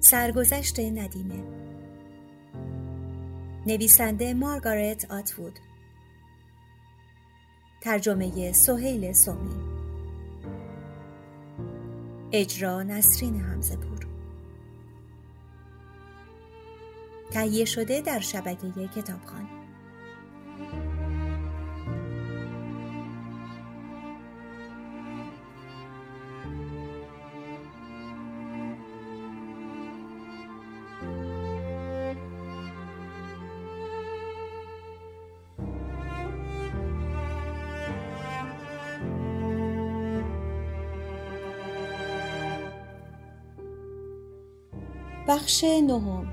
سرگذشت ندیمه. نویسنده مارگارت آتوود. ترجمه سهیل سومی. اجرا نسرین همزه پور تهیه شده در شبکه کتابخانه. بخش نهم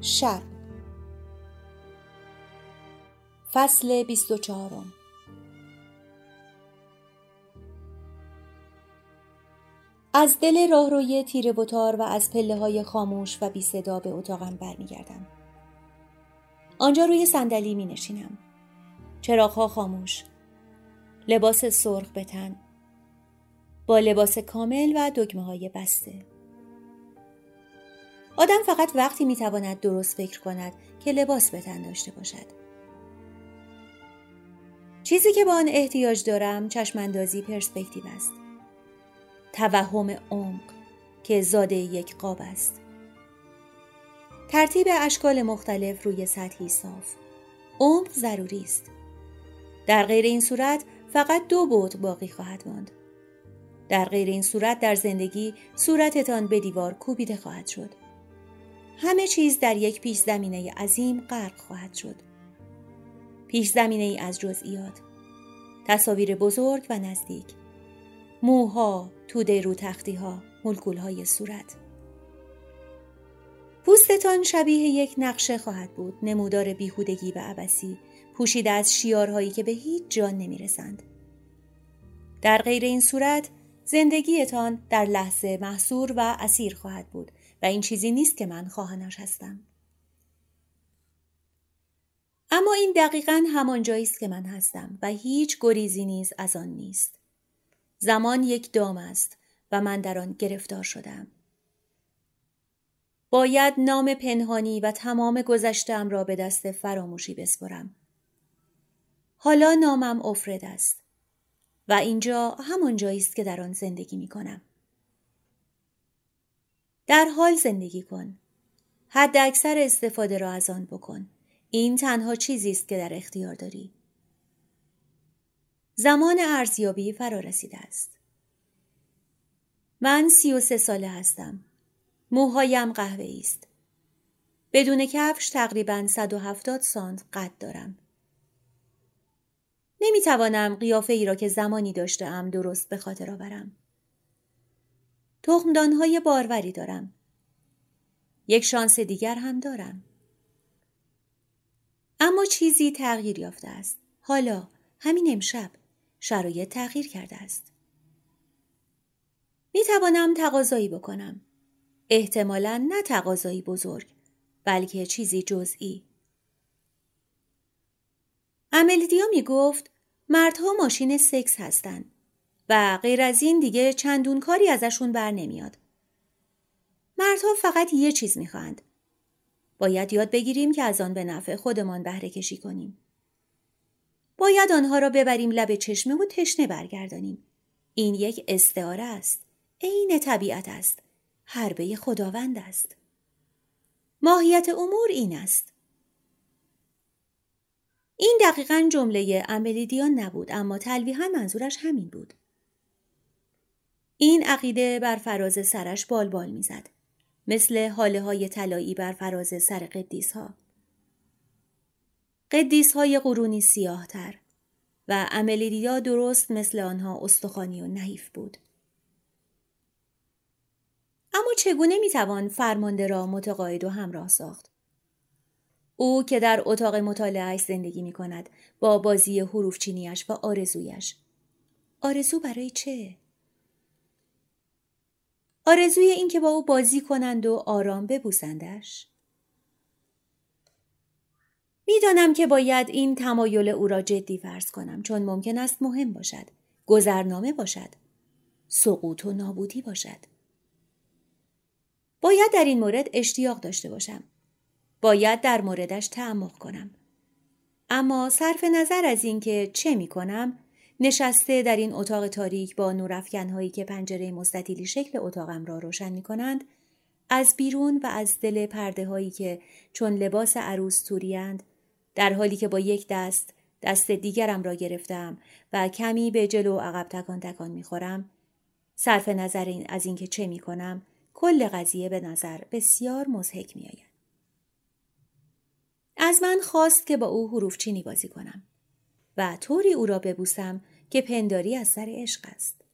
شب فصل بیست و چهارم از دل راهروی تیره بتار و از پله های خاموش و بی صدا به اتاقم برمیگردم. آنجا روی صندلی می نشینم. چراغها خاموش. لباس سرخ به تن. با لباس کامل و دکمه های بسته. آدم فقط وقتی می‌تواند درست فکر کند که لباس به تن داشته باشد. چیزی که با آن احتیاج دارم چشماندازی پرسپکتیو است. توهم عمق که زاده یک قاب است. ترتیب اشکال مختلف روی سطحی صاف. عمق ضروری است. در غیر این صورت فقط دو بود باقی خواهد ماند. در غیر این صورت در زندگی صورتتان به دیوار کوبیده خواهد شد. همه چیز در یک پیش زمینه عظیم غرق خواهد شد. پیش زمینه ای از جزئیات. تصاویر بزرگ و نزدیک. موها، توده رو تختی ها، ملکول های صورت. پوستتان شبیه یک نقشه خواهد بود نمودار بیهودگی و عبسی پوشیده از شیارهایی که به هیچ جان نمی‌رسند. در غیر این صورت زندگیتان در لحظه محصور و اسیر خواهد بود و این چیزی نیست که من خواهانش هستم. اما این دقیقا همان جایی است که من هستم و هیچ گریزی نیز از آن نیست. زمان یک دام است و من در آن گرفتار شدم. باید نام پنهانی و تمام گذشتم را به دست فراموشی بسپرم. حالا نامم افرد است و اینجا همان جایی است که در آن زندگی می کنم. در حال زندگی کن. حد اکثر استفاده را از آن بکن. این تنها چیزی است که در اختیار داری. زمان ارزیابی فرا رسیده است. من سی و سه ساله هستم. موهایم قهوه است. بدون کفش تقریبا 170 سانت قد دارم. نمی توانم قیافه ای را که زمانی داشته درست به خاطر آورم. تخمدانهای باروری دارم. یک شانس دیگر هم دارم. اما چیزی تغییر یافته است. حالا همین امشب شرایط تغییر کرده است. می توانم تقاضایی بکنم. احتمالا نه تقاضایی بزرگ بلکه چیزی جزئی. املیدیا می گفت مردها ماشین سکس هستند. و غیر از این دیگه چندون کاری ازشون بر نمیاد. مردها فقط یه چیز می‌خواند. باید یاد بگیریم که از آن به نفع خودمان بهره کشی کنیم. باید آنها را ببریم لب چشمه و تشنه برگردانیم. این یک استعاره است. عین طبیعت است. حربه خداوند است. ماهیت امور این است. این دقیقا جمله املیدیان نبود اما تلویحا منظورش همین بود. این عقیده بر فراز سرش بال بال می‌زد. مثل حاله های طلایی بر فراز سر قدیس ها. قدیس های قرونی سیاه تر و عملیدیا درست مثل آنها استخوانی و نحیف بود. اما چگونه می‌توان فرمانده را متقاعد و همراه ساخت؟ او که در اتاق مطالعه زندگی می کند با بازی حروف چینیش و آرزویش. آرزو برای چه؟ آرزوی این که با او بازی کنند و آرام ببوسندش می‌دانم که باید این تمایل او را جدی فرض کنم چون ممکن است مهم باشد گذرنامه باشد سقوط و نابودی باشد باید در این مورد اشتیاق داشته باشم. باید در موردش تعمق کنم. اما صرف نظر از اینکه چه می کنم نشسته در این اتاق تاریک با نورافکنهایی که پنجره مستطیلی شکل اتاقم را روشن می کنند از بیرون و از دل پرده هایی که چون لباس عروس توریند در حالی که با یک دست دست دیگرم را گرفتم و کمی به جلو عقب تکان تکان می‌خورم صرف نظر این از اینکه چه می کنم کل قضیه به نظر بسیار مزهک می آید. از من خواست که با او حروف چینی بازی کنم و طوری او را ببوسم که پنداری از سر عشق است.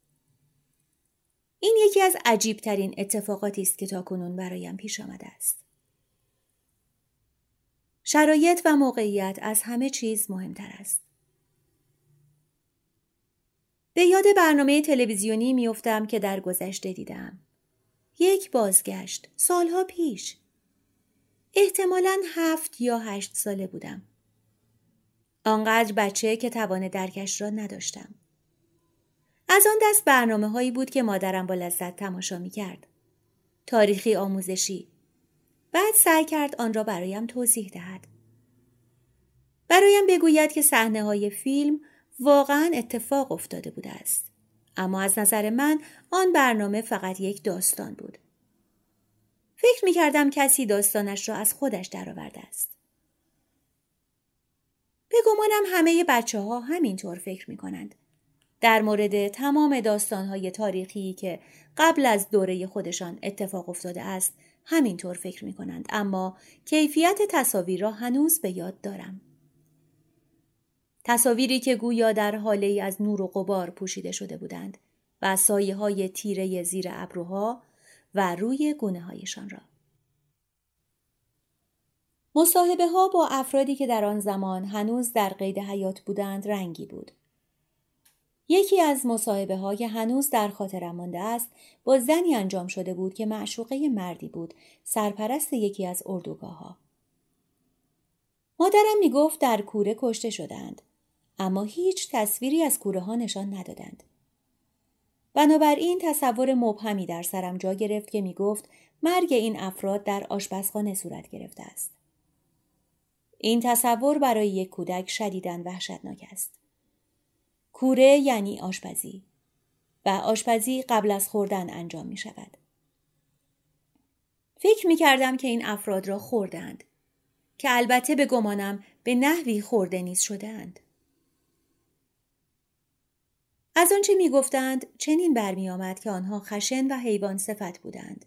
این یکی از عجیبترین اتفاقاتی است که تاکنون برایم پیش آمده است. شرایط و موقعیت از همه چیز مهمتر است. به یاد برنامه تلویزیونی میافتم که در گذشته دیدم. یک بازگشت سالها پیش. احتمالا هفت یا هشت ساله بودم. آنقدر بچه که توان درکش را نداشتم. از آن دست برنامه هایی بود که مادرم با لذت تماشا می کرد. تاریخی آموزشی. بعد سعی کرد آن را برایم توضیح دهد. برایم بگوید که صحنه های فیلم واقعا اتفاق افتاده بوده است. اما از نظر من آن برنامه فقط یک داستان بود. فکر می کردم کسی داستانش را از خودش درآورده است. به گمانم همه بچه ها همینطور فکر می کنند. در مورد تمام داستانهای تاریخی که قبل از دوره خودشان اتفاق افتاده است همینطور فکر می کنند اما کیفیت تصاویر را هنوز به یاد دارم. تصاویری که گویا در حاله ای از نور و غبار پوشیده شده بودند و سایه های تیره زیر ابروها و روی گونه هایشان را. مصاحبه ها با افرادی که در آن زمان هنوز در قید حیات بودند رنگی بود. یکی از مصاحبه های هنوز در خاطرم مانده است با زنی انجام شده بود که معشوقه مردی بود سرپرست یکی از اردوگاه ها. مادرم می گفت در کوره کشته شدند اما هیچ تصویری از کوره ها نشان ندادند. بنابراین تصور مبهمی در سرم جا گرفت که می گفت مرگ این افراد در آشپزخانه صورت گرفته است. این تصور برای یک کودک شدیدن وحشتناک است. کوره یعنی آشپزی و آشپزی قبل از خوردن انجام می شود. فکر می کردم که این افراد را خوردند که البته به گمانم به نحوی خورده نیز شدهاند. از آنچه می گفتند چنین برمی آمد که آنها خشن و حیوان صفت بودند.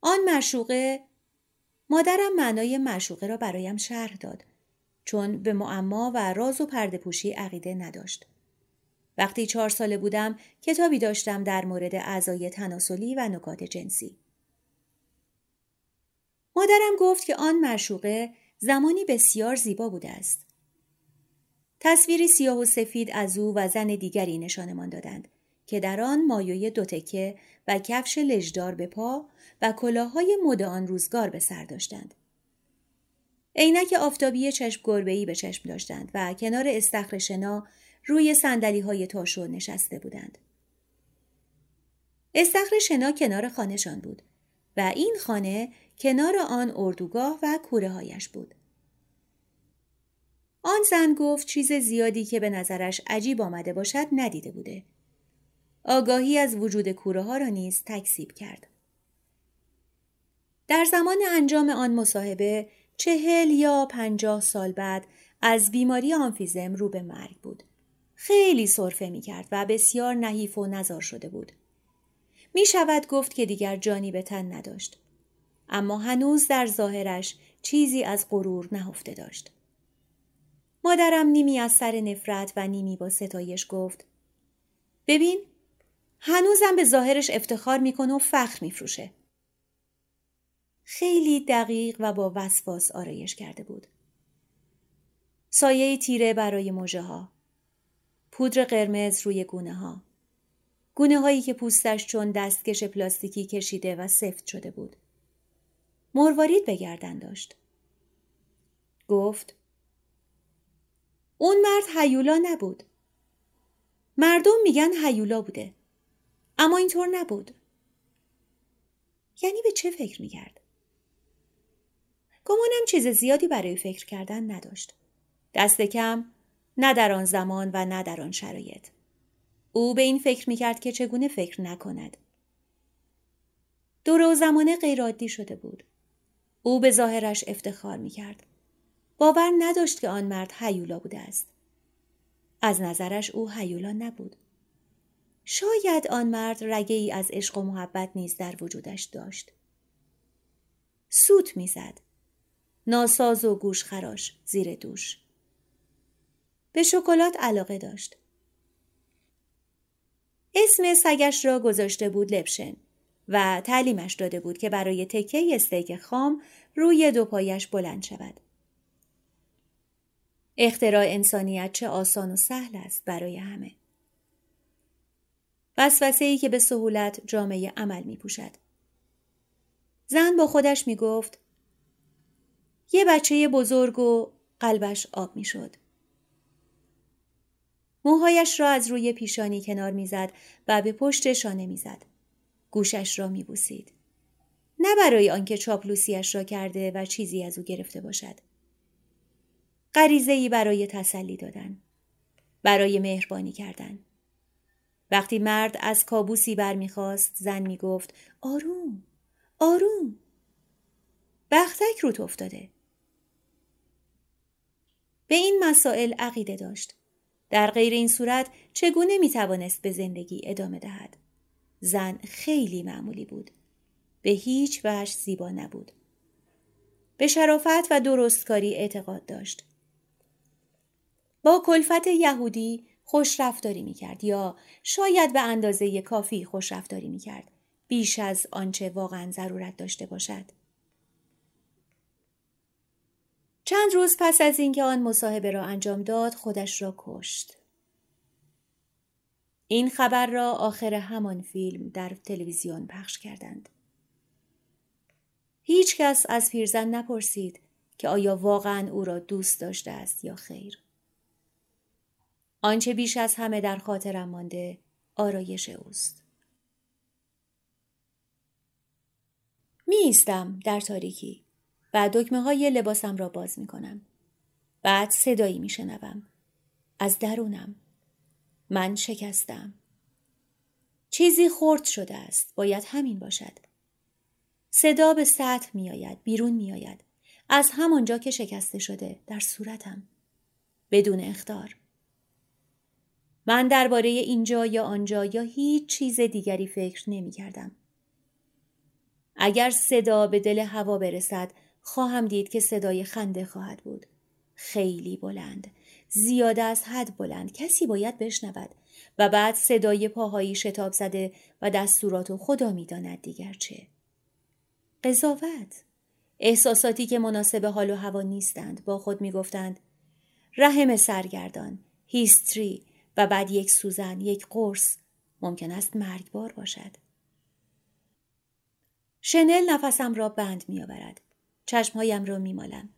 آن مشوقه مادرم معنای مشوقه را برایم شرح داد چون به معما و راز و پرده پوشی عقیده نداشت. وقتی چهار ساله بودم کتابی داشتم در مورد اعضای تناسلی و نکات جنسی. مادرم گفت که آن مرشوقه زمانی بسیار زیبا بوده است. تصویری سیاه و سفید از او و زن دیگری نشانمان دادند که در آن مایوی دوتکه و کفش لجدار به پا و کلاههای مد آن روزگار به سر داشتند. عینک آفتابی چشم گربه‌ای به چشم داشتند و کنار استخر شنا روی سندلی های تاشو نشسته بودند. استخر شنا کنار خانهشان بود و این خانه کنار آن اردوگاه و کوره هایش بود. آن زن گفت چیز زیادی که به نظرش عجیب آمده باشد ندیده بوده. آگاهی از وجود کوره ها را نیز تکسیب کرد. در زمان انجام آن مصاحبه چهل یا پنجاه سال بعد از بیماری آنفیزم رو به مرگ بود. خیلی صرفه می کرد و بسیار نحیف و نزار شده بود. می شود گفت که دیگر جانی به تن نداشت. اما هنوز در ظاهرش چیزی از غرور نهفته داشت. مادرم نیمی از سر نفرت و نیمی با ستایش گفت ببین هنوزم به ظاهرش افتخار می‌کنه و فخر میفروشه. خیلی دقیق و با وسواس آرایش کرده بود. سایه تیره برای موجه ها. پودر قرمز روی گونه ها. گونه هایی که پوستش چون دستکش پلاستیکی کشیده و سفت شده بود. مروارید به گردن داشت. گفت اون مرد هیولا نبود. مردم میگن هیولا بوده. اما اینطور نبود. یعنی به چه فکر می‌کرد؟ گمانم چیز زیادی برای فکر کردن نداشت. دست کم نه در آن زمان و نه در آن شرایط. او به این فکر می‌کرد که چگونه فکر نکند. دور و زمانه غیرعادی شده بود. او به ظاهرش افتخار می‌کرد. باور نداشت که آن مرد هیولا بوده است. از نظرش او هیولا نبود. شاید آن مرد رگه ای از عشق و محبت نیز در وجودش داشت. سوت می‌زد. ناساز و گوش خراش زیر دوش. به شکلات علاقه داشت. اسم سگش را گذاشته بود لپشن و تعلیمش داده بود که برای تکه استیک خام روی دو پایش بلند شود. اختراع انسانیت چه آسان و سهل است برای همه. وسوسه ای که به سهولت جامعه عمل می پوشد. زن با خودش می گفت یه بچه بزرگ و قلبش آب می شد. موهایش را از روی پیشانی کنار می‌زد و به پشت شانه می‌زد. گوشش را میبوسید. نه برای آنکه چاپلوسیش را کرده و چیزی از او گرفته باشد. غریزه ای برای تسلی دادن. برای مهربانی کردن. وقتی مرد از کابوسی برمیخواست زن می‌گفت آروم آروم. بختک روت افتاده. به این مسائل عقیده داشت. در غیر این صورت چگونه می توانست به زندگی ادامه دهد؟ زن خیلی معمولی بود. به هیچ وجه زیبا نبود. به شرافت و درستکاری اعتقاد داشت. با کلفت یهودی خوش رفتاری می کرد یا شاید به اندازه کافی خوش رفتاری می کرد بیش از آنچه واقعا ضرورت داشته باشد. چند روز پس از اینکه آن مصاحبه را انجام داد خودش را کشت. این خبر را آخر همان فیلم در تلویزیون پخش کردند. هیچ کس از پیرزن نپرسید که آیا واقعا او را دوست داشته است یا خیر. آنچه بیش از همه در خاطرم مانده آرایش اوست. می ایستم در تاریکی و دکمه های لباسم را باز می کنم. بعد صدایی می شنوم. از درونم. من شکستم. چیزی خرد شده است. باید همین باشد. صدا به سطح می آید. بیرون می آید. از همانجا که شکسته شده در صورتم. بدون اختار. من درباره اینجا یا آنجا یا هیچ چیز دیگری فکر نمی کردم. اگر صدا به دل هوا برسد خواهم دید که صدای خنده خواهد بود. خیلی بلند. زیاده از حد بلند. کسی باید بشنود. و بعد صدای پاهایی شتاب زده و دستورات و خدا می‌داند دیگر چه. قضاوت. احساساتی که مناسب حال و هوا نیستند با خود می‌گفتند رحم سرگردان هیستری و بعد یک سوزن یک قرص ممکن است مرگبار باشد شنل نفسم را بند می آورد. چشمهایم را می مالم.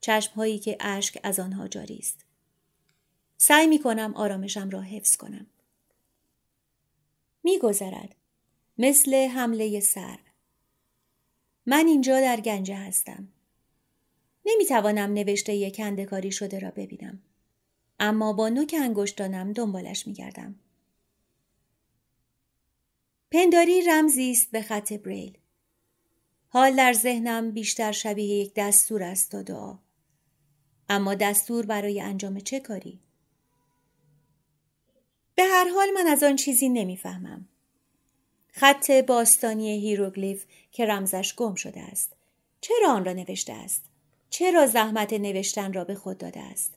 چشمهایی که اشک از آنها جاری است. سعی می کنم آرامشم را حفظ کنم. می گذرد. مثل حمله سر. من اینجا در گنجه هستم. نمی توانم نوشته یک کاری شده را ببینم. اما با نوک انگشتانم دنبالش می گردم. پنداری رمزی است به خط بریل. حال در ذهنم بیشتر شبیه یک دستور است تا دعا. اما دستور برای انجام چه کاری؟ به هر حال من از آن چیزی نمی‌فهمم. خط باستانی هیروگلیف که رمزش گم شده است. چرا آن را نوشته است؟ چرا زحمت نوشتن را به خود داده است؟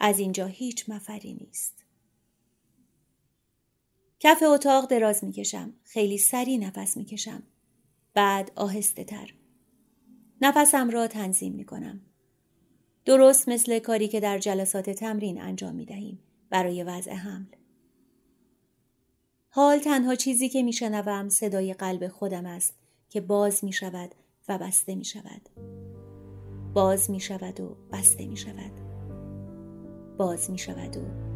از اینجا هیچ مفری نیست. کف اتاق دراز می‌کشم. خیلی سری نفس می‌کشم. بعد آهسته تر. نفسم را تنظیم می کنم. درست مثل کاری که در جلسات تمرین انجام می دهیم برای وضع حمل. حال تنها چیزی که می شنوم صدای قلب خودم است که باز می شود و بسته می شود. باز می شود و بسته می شود. باز می شود و